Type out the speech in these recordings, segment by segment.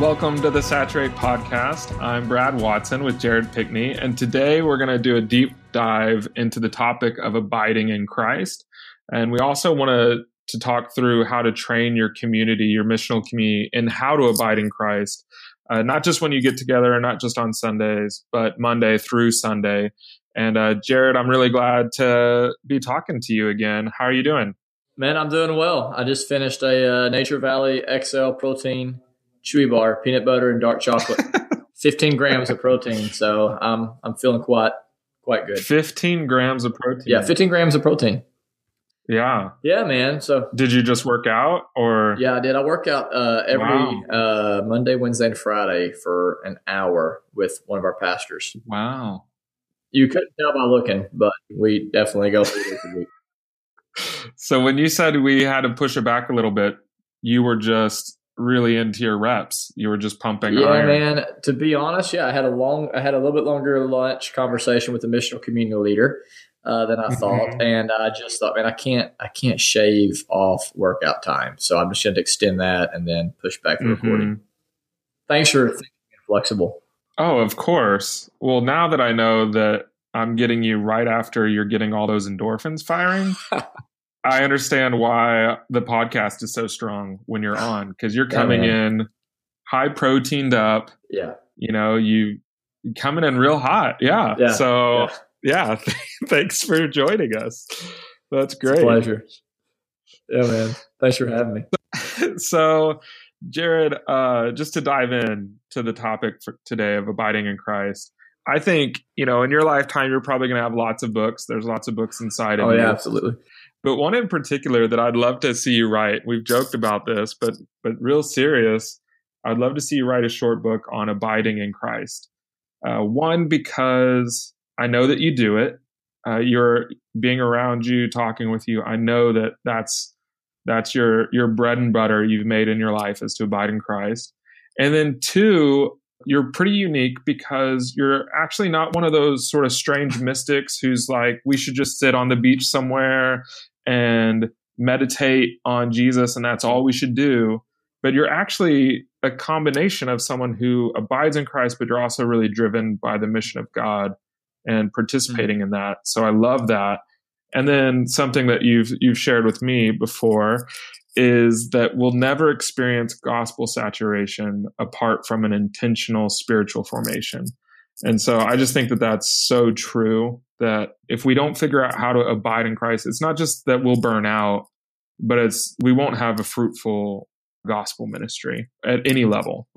Welcome to the Saturate podcast. I'm Brad Watson with Jared Pickney, and today we're going to do a deep dive into the topic of abiding in Christ. And we also want to, to talk through how to train your community, your missional community, in how to abide in Christ, uh, not just when you get together not just on Sundays, but Monday through Sunday. And uh, Jared, I'm really glad to be talking to you again. How are you doing? Man, I'm doing well. I just finished a uh, Nature Valley XL protein chewy bar, peanut butter and dark chocolate. 15 grams of protein. So um, I'm feeling quite quite good. 15 grams of protein. Yeah, 15 grams of protein. Yeah. Yeah, man. So did you just work out or? Yeah, I did. I work out uh, every wow. uh, Monday, Wednesday, and Friday for an hour with one of our pastors. Wow. You couldn't tell by looking, but we definitely go three days a week. So when you said we had to push it back a little bit, you were just really into your reps. You were just pumping. Yeah, iron. man. To be honest, yeah, I had a long, I had a little bit longer lunch conversation with the missional community leader uh, than I mm-hmm. thought, and I just thought, man, I can't, I can't shave off workout time, so I'm just going to extend that and then push back the mm-hmm. recording. Thanks for thinking flexible. Oh, of course. Well, now that I know that I'm getting you right after you're getting all those endorphins firing. I understand why the podcast is so strong when you're on because you're coming yeah, in high proteined up. Yeah. You know, you coming in real hot. Yeah. yeah. So, yeah. yeah. thanks for joining us. That's great. pleasure. Yeah, man. Thanks for having me. so, Jared, uh, just to dive in to the topic for today of abiding in Christ, I think, you know, in your lifetime, you're probably going to have lots of books. There's lots of books inside of oh, you. yeah, absolutely but one in particular that I'd love to see you write. We've joked about this, but but real serious. I'd love to see you write a short book on abiding in Christ. Uh, one because I know that you do it. Uh, you're being around you, talking with you. I know that that's that's your your bread and butter you've made in your life is to abide in Christ. And then two, you're pretty unique because you're actually not one of those sort of strange mystics who's like, we should just sit on the beach somewhere and meditate on Jesus and that's all we should do. But you're actually a combination of someone who abides in Christ, but you're also really driven by the mission of God and participating mm-hmm. in that. So I love that. And then something that you've you've shared with me before is that we'll never experience gospel saturation apart from an intentional spiritual formation. And so I just think that that's so true that if we don't figure out how to abide in Christ, it's not just that we'll burn out, but it's we won't have a fruitful gospel ministry at any level.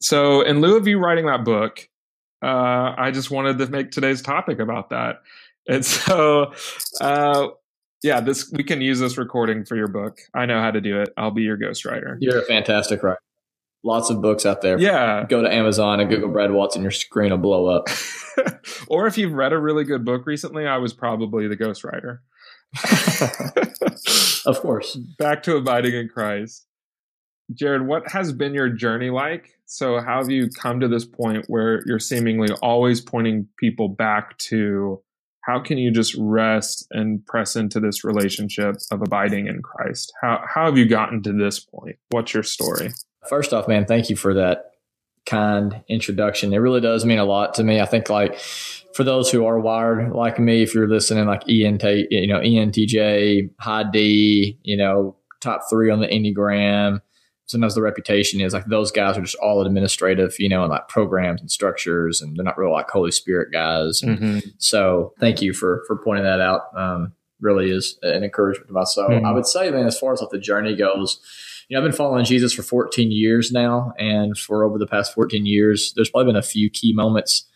So, in lieu of you writing that book, uh, I just wanted to make today's topic about that. And so, uh, yeah, this we can use this recording for your book. I know how to do it. I'll be your ghostwriter. You're a fantastic writer. Lots of books out there. Yeah. Go to Amazon and Google Brad Watson, your screen will blow up. or if you've read a really good book recently, I was probably the ghostwriter. of course. Back to abiding in Christ. Jared, what has been your journey like? So, how have you come to this point where you're seemingly always pointing people back to how can you just rest and press into this relationship of abiding in Christ? How, how have you gotten to this point? What's your story? First off, man, thank you for that kind introduction. It really does mean a lot to me. I think like for those who are wired like me, if you're listening like ENT, you know, ENTJ, high D, you know, top three on the Enneagram. Sometimes the reputation is like those guys are just all administrative, you know, and like programs and structures, and they're not real like Holy Spirit guys. Mm-hmm. So, thank you for for pointing that out. Um, really is an encouragement to myself. Mm-hmm. I would say, man, as far as like the journey goes, you know, I've been following Jesus for 14 years now, and for over the past 14 years, there's probably been a few key moments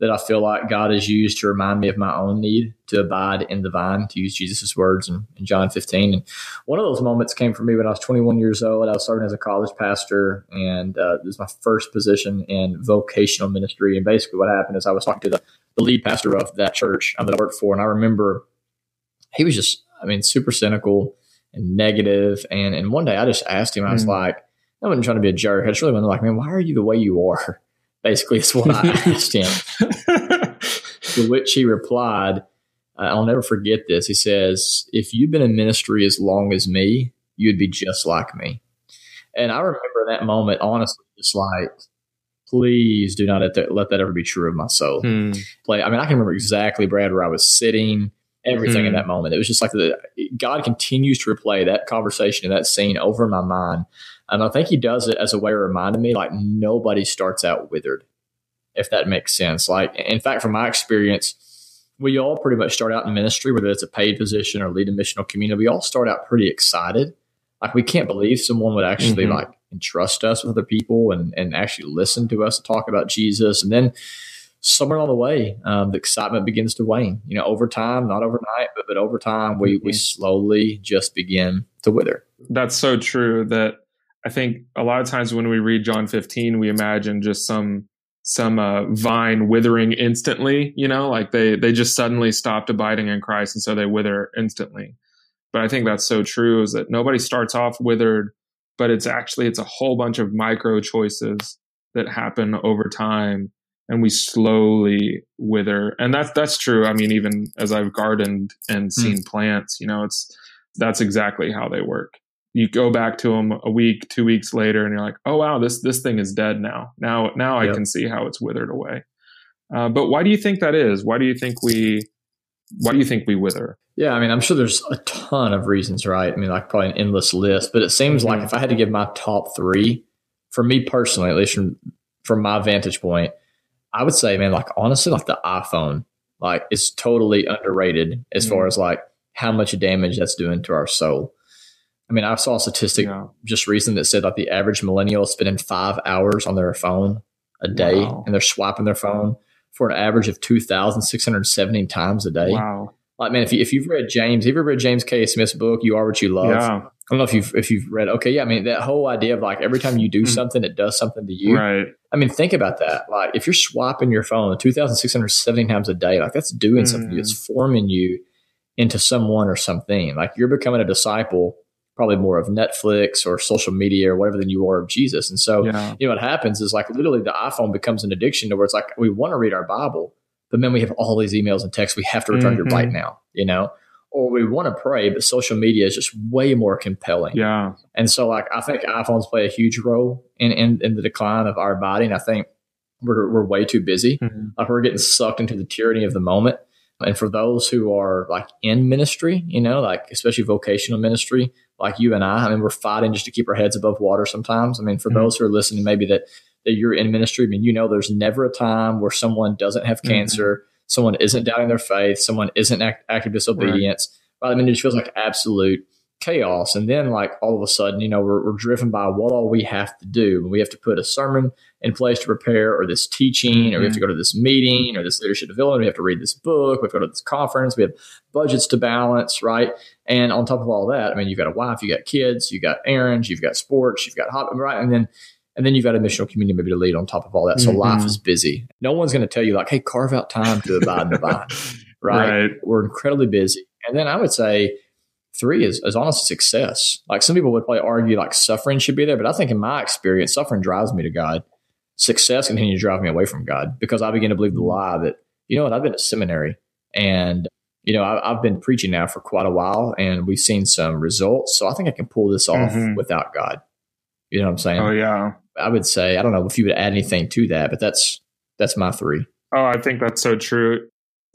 that I feel like God has used to remind me of my own need to abide in the vine, to use Jesus' words in, in John 15. And one of those moments came for me when I was 21 years old. I was serving as a college pastor, and uh, this was my first position in vocational ministry. And basically, what happened is I was talking to the, the lead pastor of that church that I worked for, and I remember he was just, I mean, super cynical and negative. And, and one day I just asked him, I was mm. like, I wasn't trying to be a jerk. I just really went like, man, why are you the way you are? Basically, is what I asked him. to which he replied, I'll never forget this. He says, If you've been in ministry as long as me, you'd be just like me. And I remember that moment, honestly, just like, please do not let that, let that ever be true of my soul. Hmm. Play. I mean, I can remember exactly, Brad, where I was sitting, everything hmm. in that moment. It was just like the, God continues to replay that conversation and that scene over my mind and I think he does it as a way of reminding me like nobody starts out withered, if that makes sense. Like, in fact, from my experience, we all pretty much start out in ministry, whether it's a paid position or lead a missional community. We all start out pretty excited. Like, we can't believe someone would actually mm-hmm. like entrust us with other people and, and actually listen to us talk about Jesus. And then somewhere along the way, um, the excitement begins to wane. You know, over time, not overnight, but, but over time, we, mm-hmm. we slowly just begin to wither. That's so true that I think a lot of times when we read John 15, we imagine just some some uh, vine withering instantly. You know, like they they just suddenly stopped abiding in Christ, and so they wither instantly. But I think that's so true is that nobody starts off withered, but it's actually it's a whole bunch of micro choices that happen over time and we slowly wither and that's that's true i mean even as i've gardened and hmm. seen mm. plants you know it's that's exactly how they work you go back to them a week, two weeks later, and you're like, oh wow, this this thing is dead now. Now now yep. I can see how it's withered away. Uh, but why do you think that is? Why do you think we why do you think we wither? Yeah, I mean, I'm sure there's a ton of reasons, right? I mean, like probably an endless list, but it seems mm-hmm. like if I had to give my top three, for me personally, at least from from my vantage point, I would say, man, like honestly, like the iPhone, like is totally underrated as mm-hmm. far as like how much damage that's doing to our soul. I mean, I saw a statistic yeah. just recently that said like the average millennial is spending five hours on their phone a day, wow. and they're swiping their phone for an average of two thousand six hundred seventeen times a day. Wow! Like, man, if you if you've read James, if you've read James K. Smith's book, "You Are What You Love"? Yeah. I don't know if you've if you've read. Okay, yeah. I mean, that whole idea of like every time you do mm-hmm. something, it does something to you. Right. I mean, think about that. Like, if you're swapping your phone two thousand six hundred seventeen times a day, like that's doing mm. something. It's forming you into someone or something. Like you're becoming a disciple probably more of Netflix or social media or whatever than you are of Jesus. And so, yeah. you know, what happens is like literally the iPhone becomes an addiction to where it's like we want to read our Bible, but then we have all these emails and texts we have to return mm-hmm. to right now, you know? Or we want to pray, but social media is just way more compelling. Yeah. And so like I think iPhones play a huge role in in, in the decline of our body. And I think we're we're way too busy. Mm-hmm. Like we're getting sucked into the tyranny of the moment. And for those who are like in ministry, you know, like especially vocational ministry, like you and I, I mean, we're fighting just to keep our heads above water sometimes. I mean, for mm-hmm. those who are listening, maybe that, that you're in ministry, I mean, you know, there's never a time where someone doesn't have mm-hmm. cancer, mm-hmm. Someone isn't doubting their faith, someone isn't act, active disobedience. Right. the mean, it just feels like absolute chaos. And then, like, all of a sudden, you know, we're, we're driven by what all we have to do. We have to put a sermon in place to prepare, or this teaching, mm-hmm. or we have to mm-hmm. go to this meeting, or this leadership development. We have to read this book. We have to go to this conference. We have budgets to balance, right? And on top of all that, I mean, you've got a wife, you got kids, you got errands, you've got sports, you've got hobby, right? And then and then you've got a missional community maybe to lead on top of all that. So mm-hmm. life is busy. No one's going to tell you like, hey, carve out time to abide in the vine. Right? right? We're incredibly busy. And then I would say three is, is honestly success. Like some people would probably argue like suffering should be there, but I think in my experience, suffering drives me to God. Success continues to drive me away from God because I begin to believe the lie that, you know what, I've been at seminary and you know, I, have been preaching now for quite a while and we've seen some results. So I think I can pull this off mm-hmm. without God. You know what I'm saying? Oh, yeah. I would say, I don't know if you would add anything to that, but that's, that's my three. Oh, I think that's so true.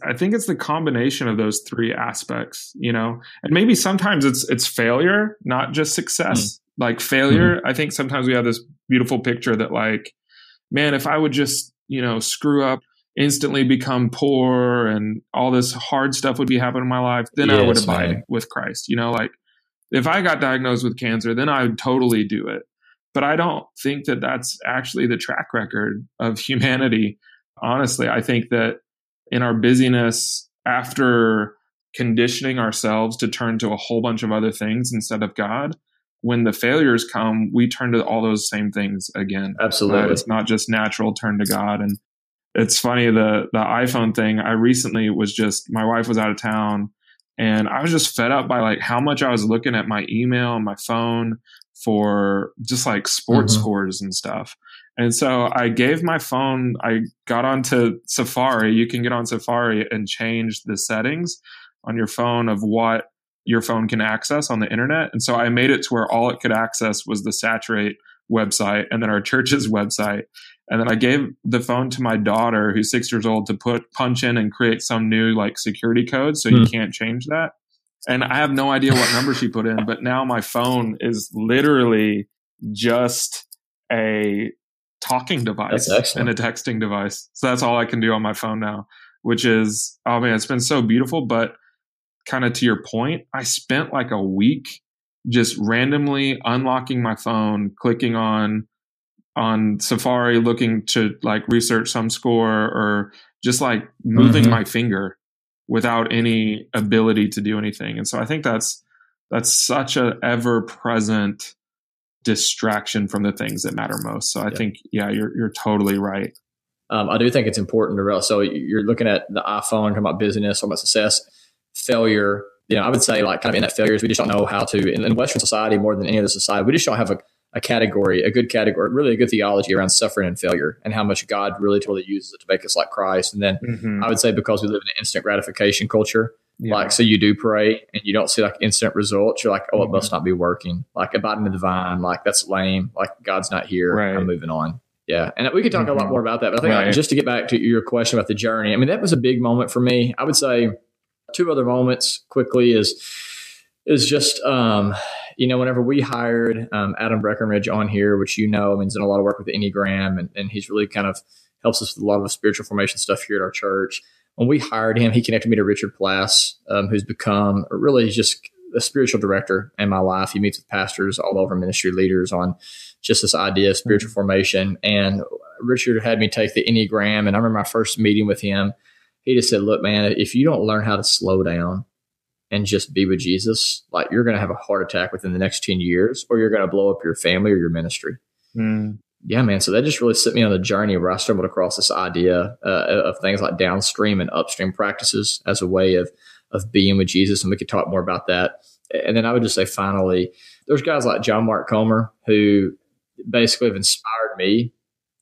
I think it's the combination of those three aspects, you know, and maybe sometimes it's it's failure, not just success. Mm-hmm. Like failure, mm-hmm. I think sometimes we have this beautiful picture that like, man, if I would just you know screw up, instantly become poor, and all this hard stuff would be happening in my life, then yes, I would abide man. with Christ. You know, like if I got diagnosed with cancer, then I would totally do it. But I don't think that that's actually the track record of humanity honestly, I think that in our busyness, after conditioning ourselves to turn to a whole bunch of other things instead of God, when the failures come, we turn to all those same things again. Absolutely. Uh, it's not just natural turn to God. And it's funny, the the iPhone thing, I recently was just my wife was out of town and I was just fed up by like how much I was looking at my email and my phone for just like sports mm-hmm. scores and stuff. And so I gave my phone, I got onto Safari. You can get on Safari and change the settings on your phone of what your phone can access on the internet. And so I made it to where all it could access was the Saturate website and then our church's website. And then I gave the phone to my daughter, who's six years old, to put punch in and create some new like security code. So you hmm. can't change that. And I have no idea what number she put in, but now my phone is literally just a talking device and a texting device. So that's all I can do on my phone now, which is, oh man, it's been so beautiful. But kind of to your point, I spent like a week just randomly unlocking my phone, clicking on on Safari, looking to like research some score or just like moving mm-hmm. my finger without any ability to do anything. And so I think that's that's such a ever present distraction from the things that matter most. So I yeah. think yeah, you're you're totally right. Um, I do think it's important to realize. So you're looking at the iPhone, talking about busyness, talking about success, failure. You know, I would say like kind of in that failures, we just don't know how to. In, in Western society, more than any other society, we just don't have a, a category, a good category, really a good theology around suffering and failure, and how much God really totally uses it to make us like Christ. And then mm-hmm. I would say because we live in an instant gratification culture, yeah. Like, so you do pray and you don't see like instant results. You're like, oh, it must mm-hmm. not be working. Like, abiding in the vine, like, that's lame. Like, God's not here. Right. I'm moving on. Yeah. And we could talk mm-hmm. a lot mm-hmm. more about that. But I think right. like, just to get back to your question about the journey, I mean, that was a big moment for me. I would say two other moments quickly is, is just, um, you know, whenever we hired um, Adam Breckenridge on here, which you know, I mean, he's done a lot of work with Enneagram and, and he's really kind of helps us with a lot of the spiritual formation stuff here at our church when we hired him, he connected me to Richard Plass, um, who's become really just a spiritual director in my life. He meets with pastors all over ministry leaders on just this idea of spiritual mm-hmm. formation. And Richard had me take the Enneagram. And I remember my first meeting with him. He just said, Look, man, if you don't learn how to slow down and just be with Jesus, like you're going to have a heart attack within the next 10 years, or you're going to blow up your family or your ministry. Mm yeah, man. So that just really set me on a journey where I stumbled across this idea uh, of things like downstream and upstream practices as a way of of being with Jesus, and we could talk more about that. And then I would just say, finally, there's guys like John Mark Comer who basically have inspired me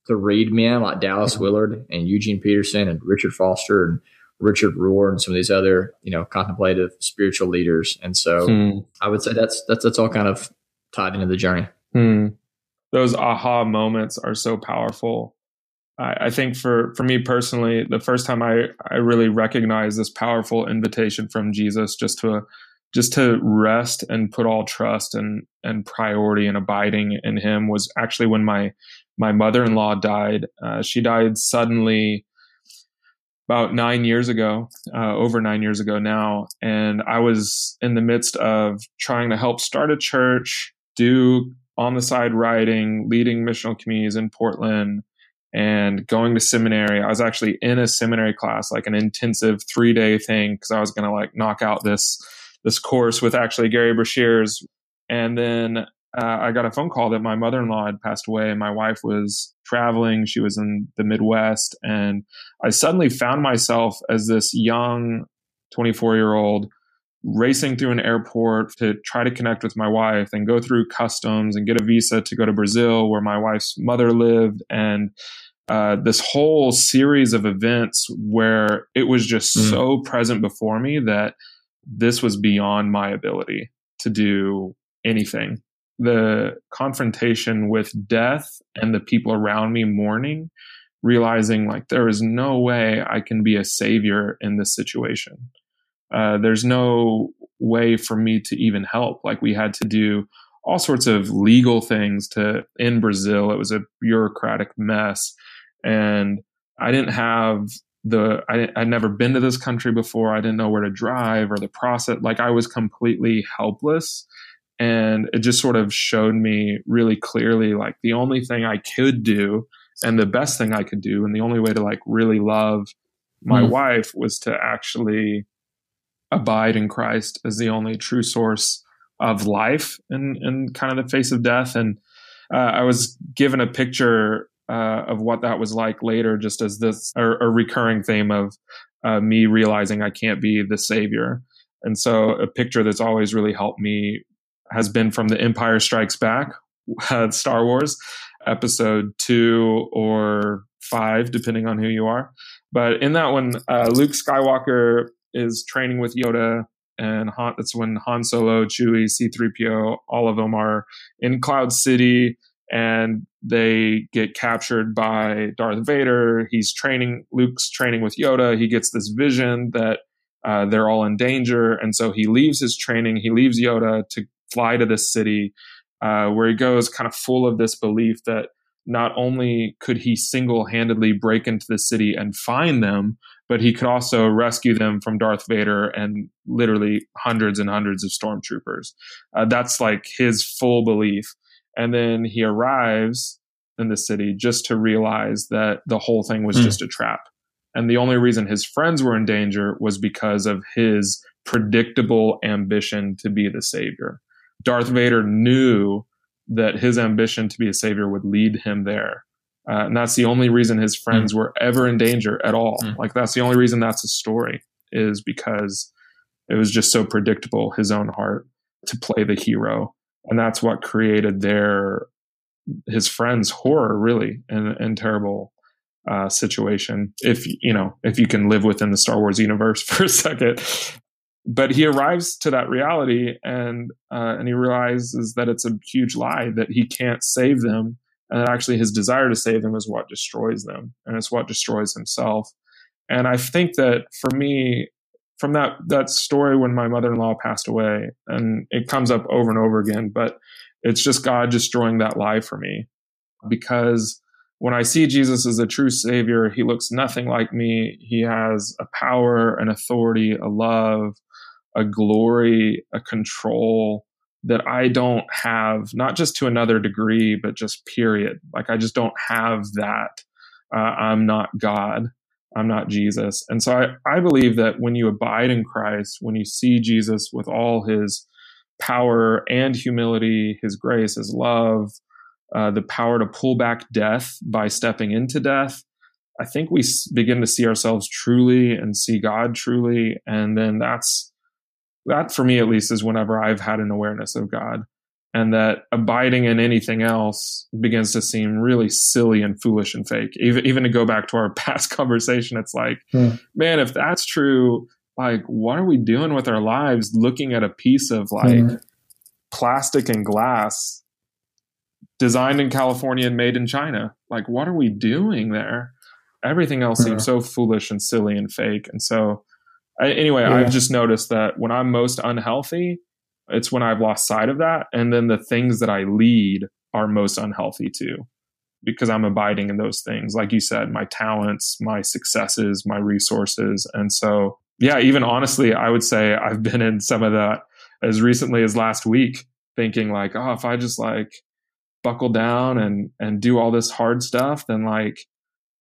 to read men like Dallas mm-hmm. Willard and Eugene Peterson and Richard Foster and Richard Rohr and some of these other you know contemplative spiritual leaders. And so hmm. I would say that's that's that's all kind of tied into the journey. Hmm those aha moments are so powerful. I, I, think for for me personally, the first time I I really recognized this powerful invitation from Jesus just to just to rest and put all trust and and priority and abiding in Him was actually when my my mother in law died. Uh, she died suddenly about nine years ago, uh, over nine years ago now, and I was in the midst of trying to help start a church, do on the side writing, leading missional communities in Portland, and going to seminary. I was actually in a seminary class, like an intensive three day thing, because I was going to like knock out this this course with actually Gerry Breshears. And then uh, I got a phone call that my mother in law had passed away, and my wife was traveling. She was in the Midwest, and I suddenly found myself as this young 24 year old racing through an airport to try to connect with my wife and go through customs and get a visa to go to Brazil where my wife's mother lived and uh, this whole series of events where it was just mm. so present before me that this was beyond my ability to do anything. The confrontation with death and the people around me mourning, realizing like there is no way I can be a savior in this situation uh, there's no way for me to even help. Like we had to do all sorts of legal things to in Brazil. It was a bureaucratic mess, and I didn't have the I, I'd never been to this country before. I didn't know where to drive or the process. Like I was completely helpless. And it just sort of showed me really clearly like the only thing I could do and the best thing I could do, and the only way to like really love my mm. wife was to actually abide in Christ as the only true source of life in, in kind of the face of death. And uh, I was given a picture uh, of what that was like later, just as this a, a recurring theme of uh, me realizing I can't be the savior. And so a picture that's always really helped me has been from The Empire Strikes Back, uh, Star Wars, episode two or five, depending on who you are. But in that one, uh, Luke Skywalker is training with Yoda, and Han, that's when Han Solo, Chewie, C3PO, all of them are in Cloud City, and they get captured by Darth Vader. He's training, Luke's training with Yoda. He gets this vision that uh, they're all in danger, and so he leaves his training. He leaves Yoda to fly to this city, uh, where he goes kind of full of this belief that not only could he single handedly break into the city and find them, but he could also rescue them from Darth Vader and literally hundreds and hundreds of stormtroopers. Uh, that's like his full belief. And then he arrives in the city just to realize that the whole thing was mm. just a trap. And the only reason his friends were in danger was because of his predictable ambition to be the savior. Darth Vader knew that his ambition to be a savior would lead him there. Uh, and that's the only reason his friends mm. were ever in danger at all. Mm. Like that's the only reason that's a story is because it was just so predictable his own heart to play the hero, and that's what created their his friends' horror really and, and terrible uh, situation. If you know if you can live within the Star Wars universe for a second, but he arrives to that reality and uh, and he realizes that it's a huge lie that he can't save them and that actually his desire to save them is what destroys them and it's what destroys himself and i think that for me from that that story when my mother-in-law passed away and it comes up over and over again but it's just god destroying that lie for me because when I see Jesus as a true savior, he looks nothing like me. He has a power, an authority, a love, a glory, a control that I don't have, not just to another degree, but just period. Like I just don't have that. Uh, I'm not God. I'm not Jesus. And so I, I believe that when you abide in Christ, when you see Jesus with all his power and humility, his grace, his love, uh, the power to pull back death by stepping into death, I think we begin to see ourselves truly and see God truly. And then that's that for me at least is whenever I've had an awareness of God and that abiding in anything else begins to seem really silly and foolish and fake. Even even to go back to our past conversation, it's like, hmm. man, if that's true, like what are we doing with our lives looking at a piece of like hmm. plastic and glass designed in California and made in China? Like what are we doing there? Everything else hmm. seems so foolish and silly and fake. And so I, anyway, yeah. I've just noticed that when I'm most unhealthy, it's when I've lost sight of that. And then the things that I lead are most unhealthy too, because I'm abiding in those things. Like you said, my talents, my successes, my resources. And so, yeah, even honestly, I would say I've been in some of that as recently as last week, thinking like, oh, if I just like buckle down and, and do all this hard stuff, then like,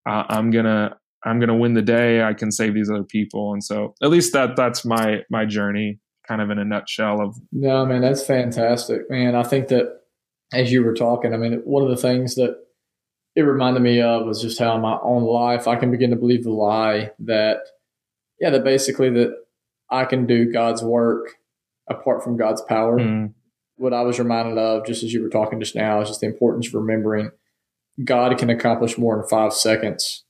uh, I'm gonna I'm going to win the day. I can save these other people. And so at least that that's my my journey kind of in a nutshell of No, man, that's fantastic. Man, I think that as you were talking, I mean, one of the things that it reminded me of was just how in my own life I can begin to believe the lie that yeah, that basically that I can do God's work apart from God's power. Mm. What I was reminded of just as you were talking just now is just the importance of remembering God can accomplish more in five seconds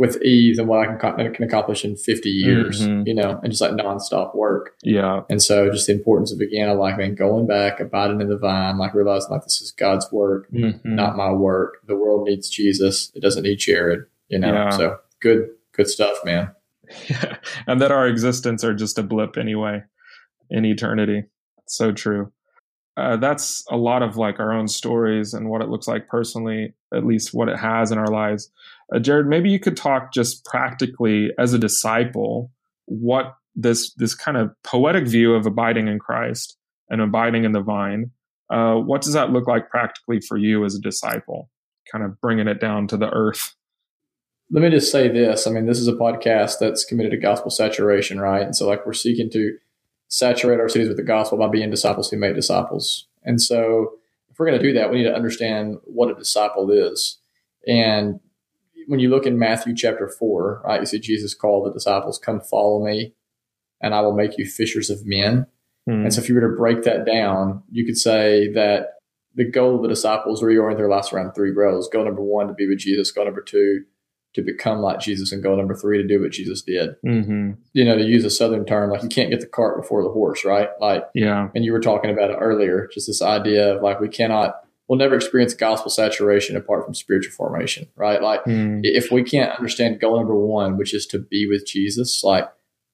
with ease and what I can, can accomplish in 50 years, mm-hmm. you know, and just like nonstop work. Yeah. And so just the importance of, again, like, man, going back, abiding in the vine, like realizing like this is God's work, mm-hmm. not my work. The world needs Jesus. It doesn't need Jared, you know? Yeah. So good, good stuff, man. Yeah. And that our existence are just a blip anyway in eternity. So true. Uh, that's a lot of like our own stories and what it looks like personally, at least what it has in our lives. Uh, Jared, maybe you could talk just practically as a disciple what this this kind of poetic view of abiding in Christ and abiding in the vine. Uh, what does that look like practically for you as a disciple? kind of bringing it down to the earth. Let me just say this. I mean, this is a podcast that's committed to gospel saturation, right? And so, like, we're seeking to saturate our cities with the gospel by being disciples who make disciples. And so, if we're going to do that, we need to understand what a disciple is. And when you look in Matthew chapter 4, right, you see Jesus call the disciples, Come follow me, and I will make you fishers of men. Hmm. And so, if you were to break that down, you could say that the goal of the disciples reorient their lives around three goals. Goal number one, to be with Jesus. Goal number two, to become like Jesus. And goal number three, to do what Jesus did. Mm-hmm. You know, to use a Southern term, like you can't get the cart before the horse, right? Like, yeah. And you were talking about it earlier, just this idea of like, we cannot, we'll never experience gospel saturation apart from spiritual formation, right? Like, mm. if we can't understand goal number one, which is to be with Jesus, like,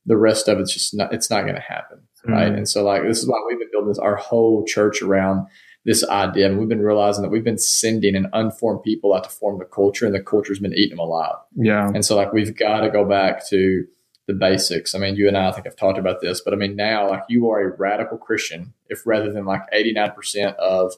the rest of it's just not, it's not going to happen. Right. Mm. And so, like, this is why we've been building this, our whole church around this idea. And we've been realizing that we've been sending an unformed people out to form the culture, and the culture's been eating them alive. Yeah. And so, like, we've got to go back to the basics. I mean, you and I, I think I've talked about this, but I mean, now, like, you are a radical Christian if rather than like 89% of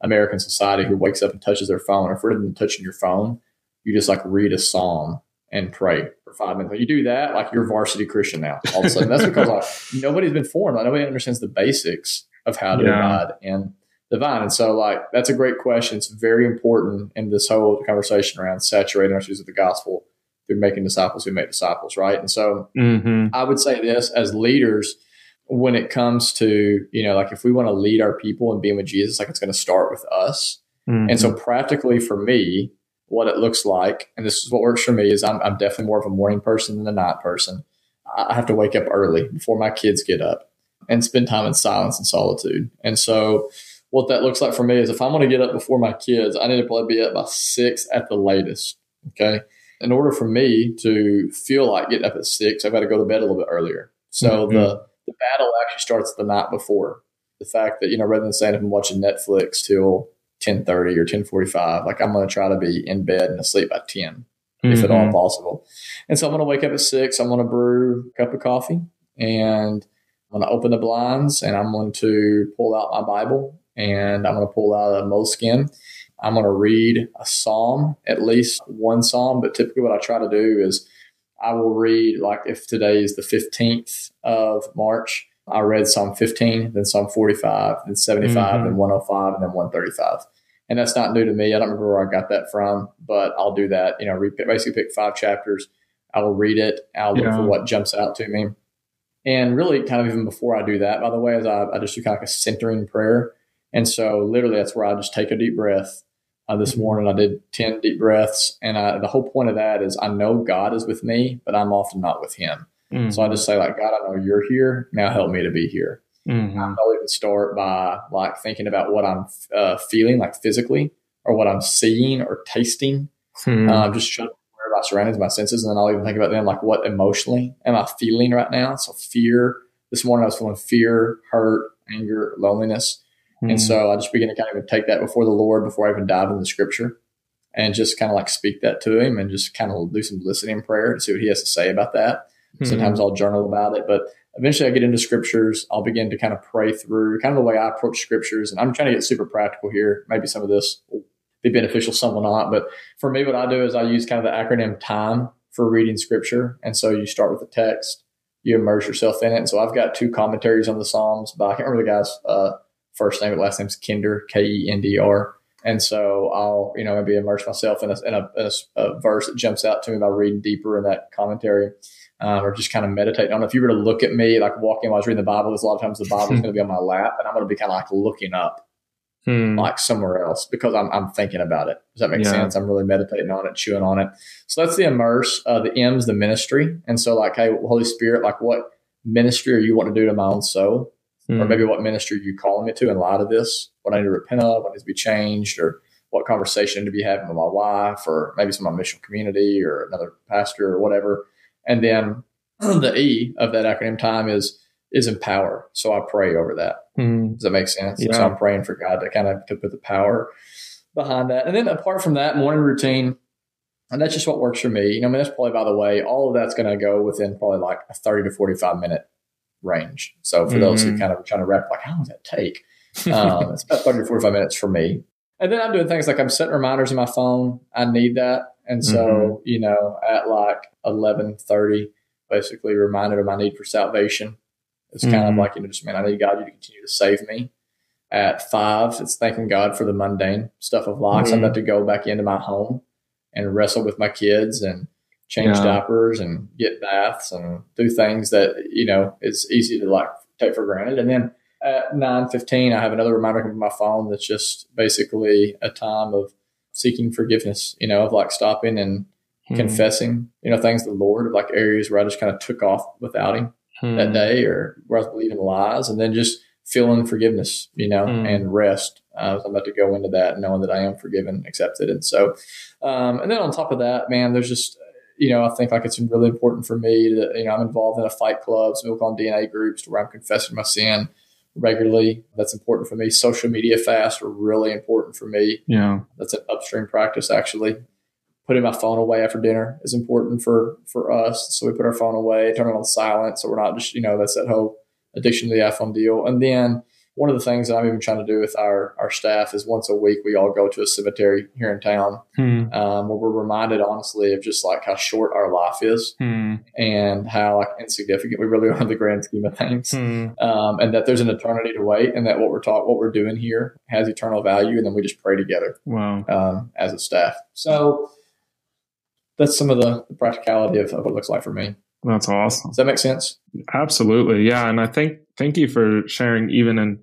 American society who wakes up and touches their phone, or if rather than touching your phone, you just like read a psalm and pray for five minutes. When you do that, like you're varsity Christian now. All of a sudden, that's because like nobody's been formed. Like, nobody understands the basics of how to yeah. abide and divine. And so, like, that's a great question. It's very important in this whole conversation around saturating our shoes with the gospel through making disciples who make disciples, right? And so, mm-hmm. I would say this as leaders, when it comes to, you know, like if we want to lead our people and being with Jesus, like it's going to start with us. Mm-hmm. And so, practically for me, what it looks like, and this is what works for me, is I'm, I'm definitely more of a morning person than a night person. I have to wake up early before my kids get up and spend time in silence and solitude. And so, what that looks like for me is if I'm going to get up before my kids, I need to probably be up by six at the latest. Okay. In order for me to feel like getting up at six, I've got to go to bed a little bit earlier. So mm-hmm. the, the battle actually starts the night before. The fact that, you know, rather than saying I'm watching Netflix till 1030 or 1045, like I'm going to try to be in bed and asleep by 10, mm-hmm. if at all mm-hmm. possible. And so I'm going to wake up at six. I'm going to brew a cup of coffee and I'm going to open the blinds and I'm going to pull out my Bible and I'm going to pull out a Moleskine. I'm going to read a psalm, at least one psalm. But typically, what I try to do is I will read, like if today is the 15th of March, I read Psalm 15, then Psalm 45, then 75, mm-hmm. then 105, and then 135. And that's not new to me. I don't remember where I got that from, but I'll do that. You know, re- basically pick five chapters. I will read it. I'll look yeah. for what jumps out to me. And really, kind of even before I do that, by the way, as I, I just do kind of like a centering prayer. And so literally that's where I just take a deep breath. Uh, this mm-hmm. morning I did 10 deep breaths. And I, the whole point of that is I know God is with me, but I'm often not with him. Mm-hmm. So I just say like, God, I know you're here. Now help me to be here. Mm-hmm. I'll even start by like thinking about what I'm uh, feeling like physically or what I'm seeing or tasting. Mm-hmm. Um, just trying to aware my surroundings, my senses. And then I'll even think about them like what emotionally am I feeling right now? So fear. This morning I was feeling fear, hurt, anger, loneliness. Mm-hmm. And so I just begin to kind of take that before the Lord before I even dive into the scripture and just kind of like speak that to him and just kind of do some listening prayer to see what he has to say about that. Mm-hmm. Sometimes I'll journal about it, but eventually I get into scriptures. I'll begin to kind of pray through kind of the way I approach scriptures. And I'm trying to get super practical here. Maybe some of this will be beneficial, some will not. But for me, what I do is I use kind of the acronym TIME for reading scripture. And so you start with the text, you immerse yourself in it. And so I've got two commentaries on the Psalms but I can't remember the guy's uh, first name, but last name's Kinder, K E N D R. And so I'll, you know, maybe immerse myself in a, in a, a, a verse that jumps out to me by reading deeper in that commentary. Um, or just kind of meditate on. It. If you were to look at me, like walking while I was reading the Bible, there's a lot of times the Bible is going to be on my lap, and I'm going to be kind of like looking up, hmm. like somewhere else, because I'm I'm thinking about it. Does that make yeah. sense? I'm really meditating on it, chewing on it. So that's the immerse. Uh, the M's the ministry, and so like, hey, Holy Spirit, like, what ministry are you want to do to my own soul? Mm. or maybe what ministry you calling me to in light of this, what I need to repent of, what needs to be changed, or what conversation to be having with my wife, or maybe some of my mission community, or another pastor, or whatever. And then the E of that acronym time is is empower. So I pray over that. Mm. Does that make sense? Yeah. So I'm praying for God to kind of to put the power behind that. And then apart from that, morning routine, and that's just what works for me. You know, I mean, that's probably by the way, all of that's going to go within probably like a 30 to 45 minute range. So for mm-hmm. those who mm-hmm. kind of trying to wrap, like, how long does that take? Um, it's about 30 to 45 minutes for me. and then I'm doing things like I'm setting reminders in my phone. I need that. And so, mm-hmm. you know, at like 1130, basically reminded of my need for salvation. It's mm-hmm. kind of mm-hmm. like, you know, just, man, I need God to continue to save me. At five, it's thanking God for the mundane stuff of life. Mm-hmm. I'm about to go back into my home and wrestle with my kids and change yeah. diapers and get baths and do things that, you know, it's easy to like take for granted. And then at 9.15, I have another reminder on my phone that's just basically a time of seeking forgiveness, you know, of like stopping and hmm. confessing, you know, things to the Lord of like areas where I just kind of took off without him hmm. that day or where I was believing lies and then just feeling forgiveness, you know, hmm. and rest. Uh, I'm about to go into that knowing that I am forgiven, accepted. And so, um, and then on top of that, man, there's just, you know, I think like it's really important for me that, you know, I'm involved in a fight club, milk on DNA groups to where I'm confessing my sin regularly. That's important for me. Social media fasts are really important for me. Yeah. That's an upstream practice actually. Putting my phone away after dinner is important for for us. So we put our phone away, turn it on silent so we're not just, you know, that's that whole addiction to the iPhone deal. And then one of the things that I'm even trying to do with our, our staff is once a week we all go to a cemetery here in town hmm. um, where we're reminded honestly of just like how short our life is hmm. and how like insignificant we really are in the grand scheme of things hmm. um, and that there's an eternity to wait and that what we're taught what we're doing here has eternal value and then we just pray together wow. um, as a staff so that's some of the, practicality of, of what it looks like for me that's awesome. Does that make sense? Absolutely. Yeah. And I think, thank you for sharing even in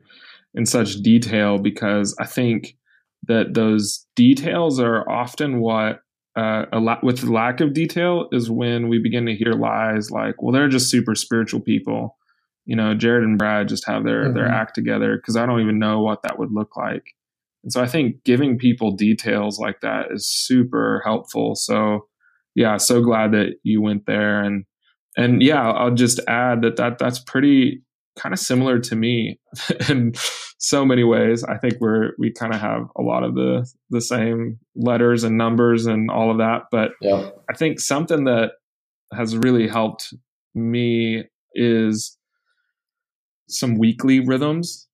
in such detail because I think that those details are often what uh, a lot with lack of detail is when we begin to hear lies like, well, they're just super spiritual people. You know, Jared and Brad just have their mm-hmm. their act together because I don't even know what that would look like. And so I think giving people details like that is super helpful. So yeah, so glad that you went there and and yeah, I'll just add that that that's pretty kind of similar to me in so many ways. I think we're we kind of have a lot of the the same letters and numbers and all of that. But yeah. I think something that has really helped me is some weekly rhythms.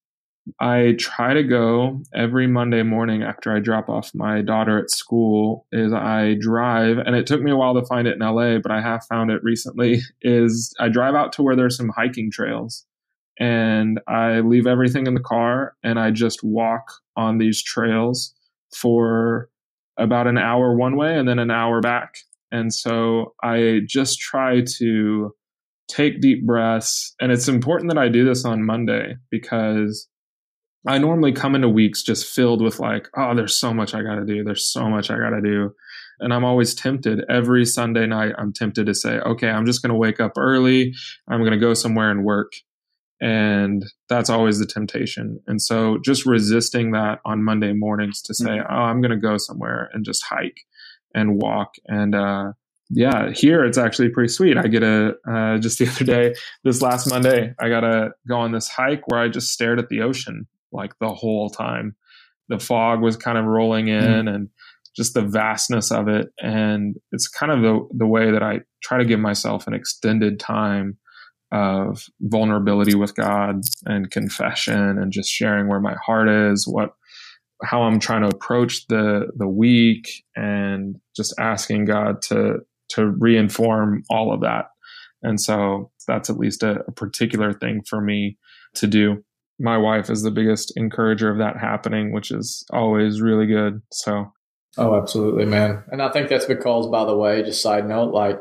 I try to go every Monday morning after I drop off my daughter at school is I drive and it took me a while to find it in LA but I have found it recently is I drive out to where there's some hiking trails and I leave everything in the car and I just walk on these trails for about an hour one way and then an hour back. And so I just try to take deep breaths. And it's important that I do this on Monday because I normally come into weeks just filled with like, oh, there's so much I got to do. There's so much I got to do. And I'm always tempted every Sunday night. I'm tempted to say, okay, I'm just going to wake up early. I'm going to go somewhere and work. And that's always the temptation. And so just resisting that on Monday mornings to say, mm-hmm. oh, I'm going to go somewhere and just hike and walk. And, uh, yeah, here it's actually pretty sweet. I get a, uh, just the other day, this last Monday, I got to go on this hike where I just stared at the ocean like the whole time. The fog was kind of rolling in mm-hmm. and just the vastness of it. And it's kind of the, the way that I try to give myself an extended time of vulnerability with God and confession and just sharing where my heart is, what how I'm trying to approach the the week and just asking God to to reinform all of that. And so that's at least a, a particular thing for me to do. My wife is the biggest encourager of that happening, which is always really good. So Oh, absolutely, man. And I think that's because, by the way, just side note, like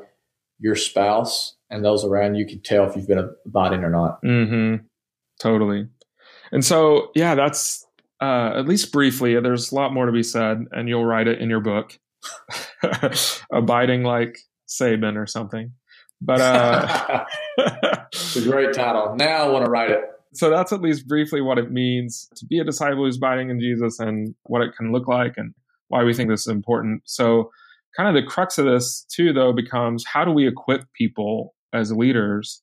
your spouse and those around you can tell if you've been a abiding or not. Mm-hmm. Totally. And so, yeah, that's uh, at least briefly. There's a lot more to be said, and you'll write it in your book, abiding like Sabin or something. But uh, it's a great title. Now I want to write it. So that's at least briefly what it means to be a disciple who's abiding in Jesus and what it can look like and why we think this is important. So kind of the crux of this too though becomes how do we equip people as leaders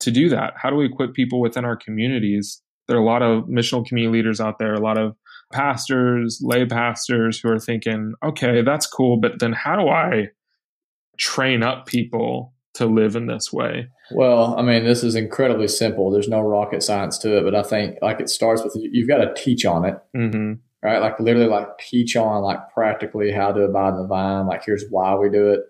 to do that? How do we equip people within our communities? There are a lot of missional community leaders out there, a lot of pastors, lay pastors who are thinking, okay, that's cool, but then how do I train up people to live in this way? Well, I mean, this is incredibly simple. There's no rocket science to it, but I think like it starts with you've got to teach on it. Mm-hmm. right? Like literally like teach on like practically how to abide in the vine. Like here's why we do it.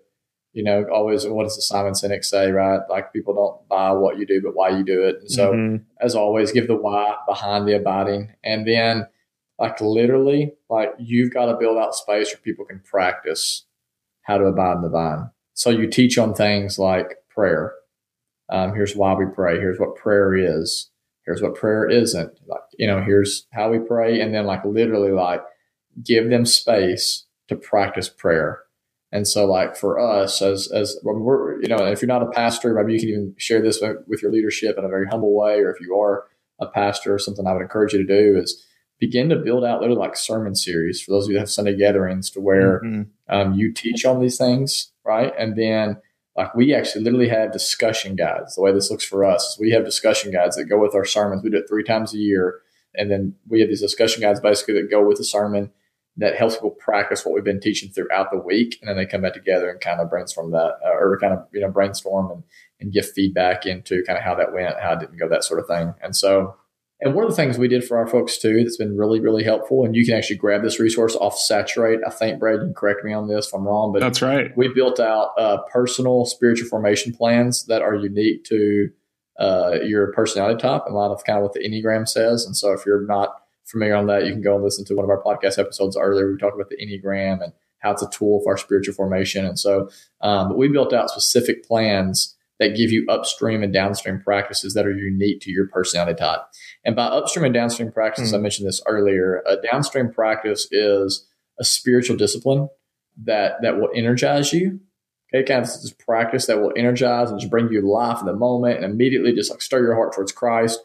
You know, always what does the Simon Sinek say, right? Like people don't buy what you do, but why you do it. And so mm-hmm. as always, give the why behind the abiding. And then like literally, like you've got to build out space where people can practice how to abide in the vine. So you teach on things like prayer. Um, here's why we pray. Here's what prayer is. Here's what prayer isn't. Like, you know, here's how we pray. And then like literally like give them space to practice prayer. And so like for us as, as we're, you know, if you're not a pastor, maybe you can even share this with your leadership in a very humble way. Or if you are a pastor, something I would encourage you to do is begin to build out literally like sermon series for those of you that have Sunday gatherings to where mm-hmm. um, you teach on these things, right? And then like we actually literally have discussion guides. The way this looks for us, we have discussion guides that go with our sermons. We do it three times a year, and then we have these discussion guides basically that go with the sermon that helps people practice what we've been teaching throughout the week, and then they come back together and kind of brainstorm that, uh, or kind of you know brainstorm and and give feedback into kind of how that went, how it didn't go, that sort of thing. And so and one of the things we did for our folks too that's been really, really helpful, and you can actually grab this resource off Saturate. I think, Brad, you can correct me on this if I'm wrong, but that's right. We built out uh, personal spiritual formation plans that are unique to uh, your personality type, and a lot of kind of what the Enneagram says. And so if you're not familiar on that, you can go and listen to one of our podcast episodes earlier. We talked about the Enneagram and how it's a tool for our spiritual formation. And so um, we built out specific plans that give you upstream and downstream practices that are unique to your personality type. And by upstream and downstream practices, mm-hmm. I mentioned this earlier. A downstream practice is a spiritual discipline that that will energize you. Okay, kind of this practice that will energize and just bring you life in the moment and immediately just like stir your heart towards Christ.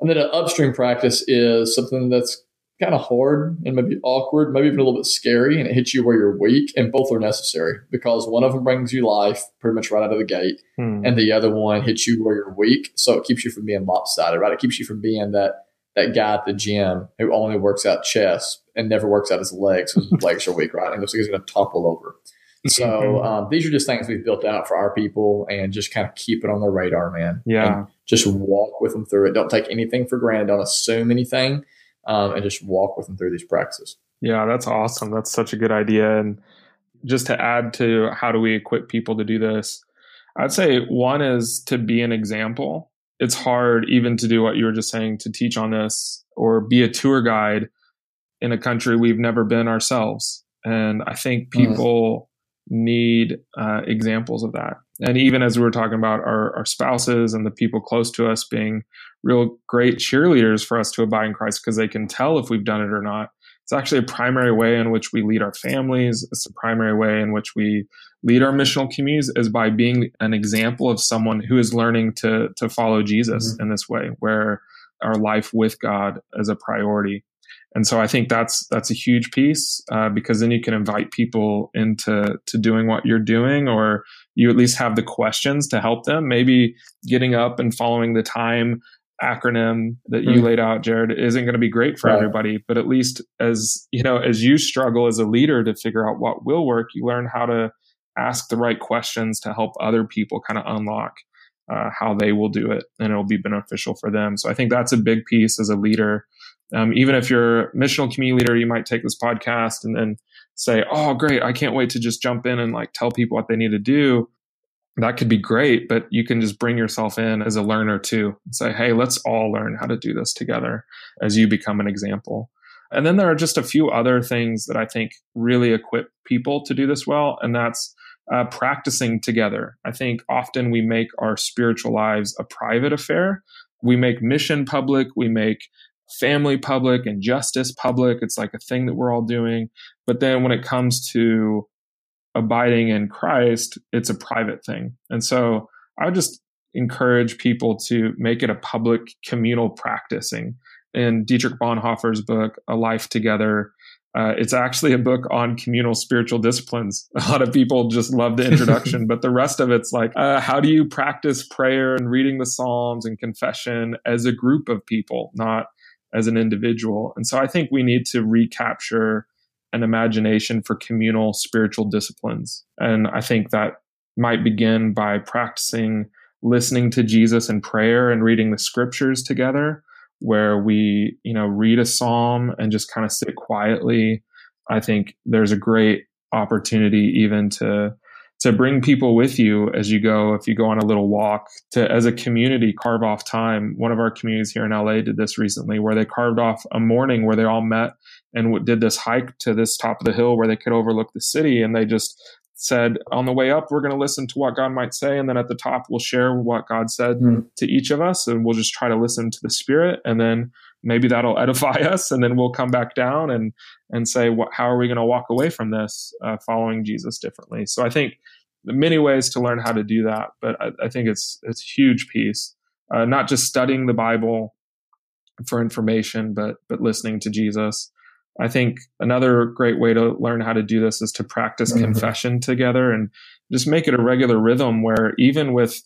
And then an upstream practice is something that's kind of hard and maybe awkward, maybe even a little bit scary, and it hits you where you're weak. And both are necessary because one of them brings you life pretty much right out of the gate, hmm. and the other one hits you where you're weak. So it keeps you from being lopsided, right? It keeps you from being that that guy at the gym who only works out chest and never works out his legs because his legs are weak, right? And looks like he's going to topple over. So mm-hmm. um, these are just things we've built out for our people, and just kind of keep it on the radar, man. Yeah, and just walk with them through it. Don't take anything for granted. Don't assume anything um, and just walk with them through these practices. Yeah, that's awesome. That's such a good idea. And just to add to how do we equip people to do this, I'd say one is to be an example. It's hard even to do what you were just saying to teach on this or be a tour guide in a country we've never been ourselves. And I think mm. people. Need uh, examples of that. And even as we were talking about our, our spouses and the people close to us being real great cheerleaders for us to abide in Christ because they can tell if we've done it or not. It's actually a primary way in which we lead our families. It's a primary way in which we lead our missional communities is by being an example of someone who is learning to to follow Jesus mm-hmm. in this way, where our life with God is a priority. And so I think that's that's a huge piece uh, because then you can invite people into to doing what you're doing, or you at least have the questions to help them. Maybe getting up and following the time acronym that you mm. laid out jared isn't going to be great for right. everybody but at least as you know as you struggle as a leader to figure out what will work you learn how to ask the right questions to help other people kind of unlock uh, how they will do it and it'll be beneficial for them so i think that's a big piece as a leader um, even if you're a missional community leader you might take this podcast and then say oh great i can't wait to just jump in and like tell people what they need to do that could be great, but you can just bring yourself in as a learner too and say, hey, let's all learn how to do this together as you become an example. And then there are just a few other things that I think really equip people to do this well, and that's uh, practicing together. I think often we make our spiritual lives a private affair. We make mission public, we make family public and justice public. It's like a thing that we're all doing. But then when it comes to abiding in Christ, it's a private thing. And so I would just encourage people to make it a public communal practicing. In Dietrich Bonhoeffer's book, A Life Together, uh, it's actually a book on communal spiritual disciplines. A lot of people just love the introduction, but the rest of it's like, uh, how do you practice prayer and reading the Psalms and confession as a group of people, not as an individual? And so I think we need to recapture an imagination for communal spiritual disciplines. And I think that might begin by practicing listening to Jesus in prayer and reading the scriptures together, where we, you know, read a psalm and just kind of sit quietly. I think there's a great opportunity even to to bring people with you as you go if you go on a little walk to as a community carve off time one of our communities here in la did this recently where they carved off a morning where they all met and did this hike to this top of the hill where they could overlook the city and they just said on the way up we're going to listen to what god might say and then at the top we'll share what god said mm. to each of us and we'll just try to listen to the spirit and then maybe that'll edify us and then we'll come back down and and say what, how are we going to walk away from this uh, following jesus differently so i think many ways to learn how to do that but i, I think it's it's a huge piece uh, not just studying the bible for information but but listening to jesus I think another great way to learn how to do this is to practice mm-hmm. confession together and just make it a regular rhythm where even with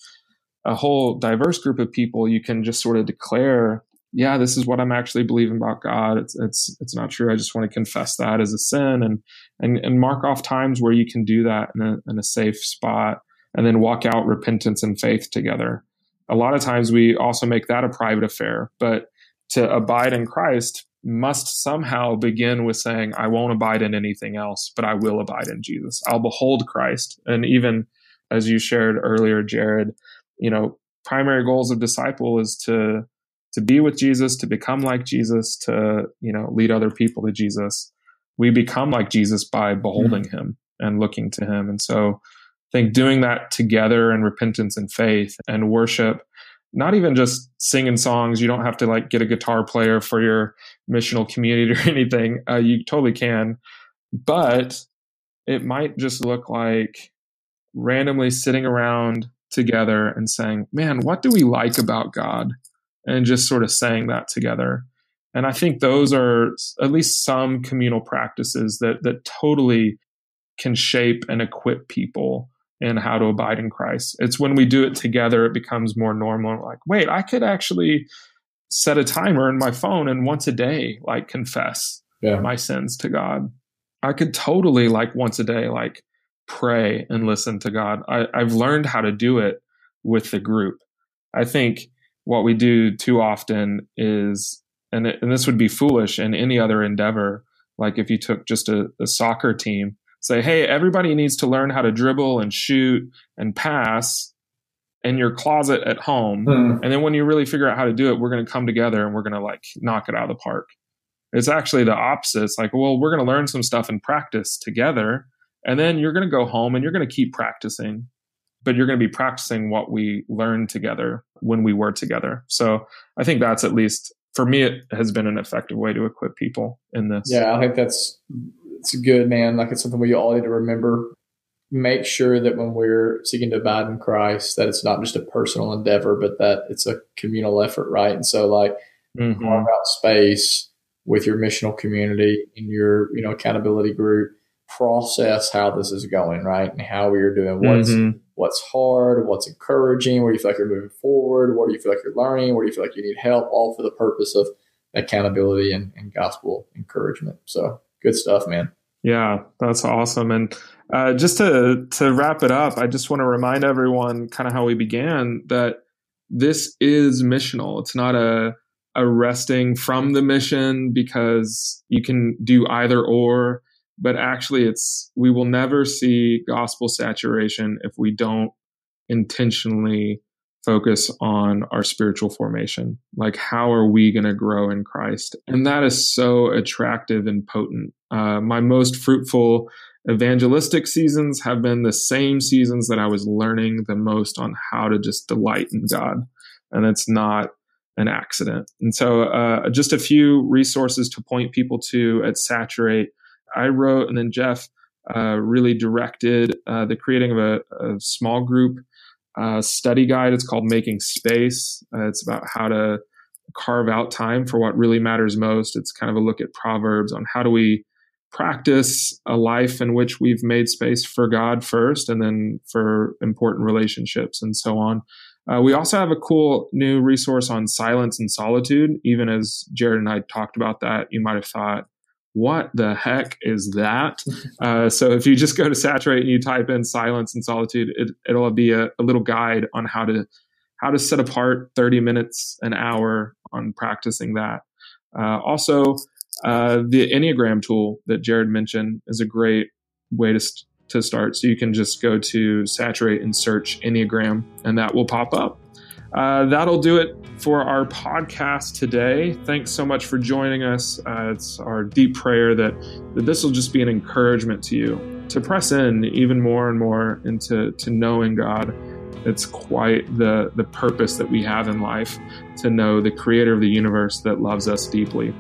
a whole diverse group of people, you can just sort of declare, yeah, this is what I'm actually believing about God. It's it's it's not true. I just want to confess that as a sin and and and mark off times where you can do that in a in a safe spot and then walk out repentance and faith together. A lot of times we also make that a private affair, but to abide in Christ must somehow begin with saying, I won't abide in anything else, but I will abide in Jesus. I'll behold Christ. And even as you shared earlier, Jared, you know, primary goals of disciple is to to be with Jesus, to become like Jesus, to, you know, lead other people to Jesus. We become like Jesus by beholding mm-hmm. him and looking to him. And so I think doing that together in repentance and faith and worship not even just singing songs. You don't have to like get a guitar player for your missional community or anything. Uh, you totally can, but it might just look like randomly sitting around together and saying, "Man, what do we like about God?" And just sort of saying that together. And I think those are at least some communal practices that that totally can shape and equip people in how to abide in Christ. It's when we do it together, it becomes more normal. Like, wait, I could actually set a timer in my phone and once a day, like confess yeah. my sins to God. I could totally like once a day, like pray and listen to God. I, I've learned how to do it with the group. I think what we do too often is, and, it, and this would be foolish in any other endeavor. Like if you took just a, a soccer team say, hey, everybody needs to learn how to dribble and shoot and pass in your closet at home. Mm. And then when you really figure out how to do it, we're going to come together and we're going to like knock it out of the park. It's actually the opposite. It's like, well, we're going to learn some stuff and practice together. And then you're going to go home and you're going to keep practicing, but you're going to be practicing what we learned together when we were together. So I think that's at least for me, it has been an effective way to equip people in this. Yeah, I think that's it's good, man. Like it's something we all need to remember. Make sure that when we're seeking to abide in Christ, that it's not just a personal endeavor, but that it's a communal effort, right? And so, like, mm-hmm. carve out space with your missional community in your, you know, accountability group. Process how this is going, right, and how we are doing. What's mm-hmm. What's hard, what's encouraging, where do you feel like you're moving forward, what do you feel like you're learning, where do you feel like you need help, all for the purpose of accountability and, and gospel encouragement. So good stuff, man. Yeah, that's awesome. And uh, just to to wrap it up, I just want to remind everyone kind of how we began that this is missional. It's not a a resting from the mission because you can do either or, but actually it's we will never see gospel saturation if we don't intentionally focus on our spiritual formation. Like, how are we going to grow in Christ? And that is so attractive and potent. Uh, my most fruitful evangelistic seasons have been the same seasons that I was learning the most on how to just delight in God. And it's not an accident. And so, uh, just a few resources to point people to at Saturate. I wrote, and then Jeff uh, really directed uh, the creating of a, a small group uh, study guide. It's called Making Space. Uh, it's about how to carve out time for what really matters most. It's kind of a look at Proverbs on how do we practice a life in which we've made space for God first and then for important relationships and so on. Uh, we also have a cool new resource on silence and solitude. Even as Jared and I talked about that, you might have thought, what the heck is that? Uh, so if you just go to Saturate and you type in silence and solitude, it, will be a, a, little guide on how to how to set apart 30 minutes, an hour on practicing that. Uh, also, uh, the Enneagram tool that Jared mentioned is a great way to, st- to start. So you can just go to Saturate and search Enneagram, and that will pop up. Uh, that'll do it for our podcast today. Thanks so much for joining us. Uh, it's our deep prayer that, that this will just be an encouragement to you to press in even more and more into to knowing God. It's quite the, the purpose that we have in life to know the creator of the universe that loves us deeply.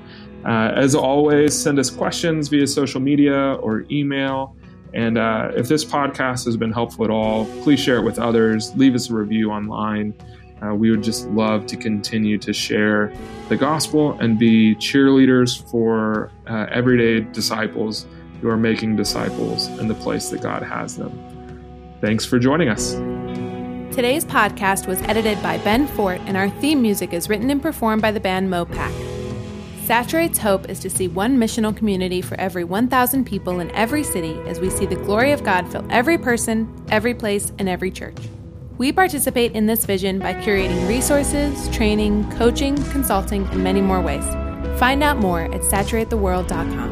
Uh, as always, send us questions via social media or email. And uh, if this podcast has been helpful at all, please share it with others. Leave us a review online. Uh, we would just love to continue to share the gospel and be cheerleaders for uh, everyday disciples who are making disciples in the place that God has them. Thanks for joining us. Today's podcast was edited by Ben Fort, and our theme music is written and performed by the band Mopac. Saturate's hope is to see one missional community for every 1,000 people in every city as we see the glory of God fill every person, every place, and every church. We participate in this vision by curating resources, training, coaching, consulting, and many more ways. Find out more at saturatetheworld.com.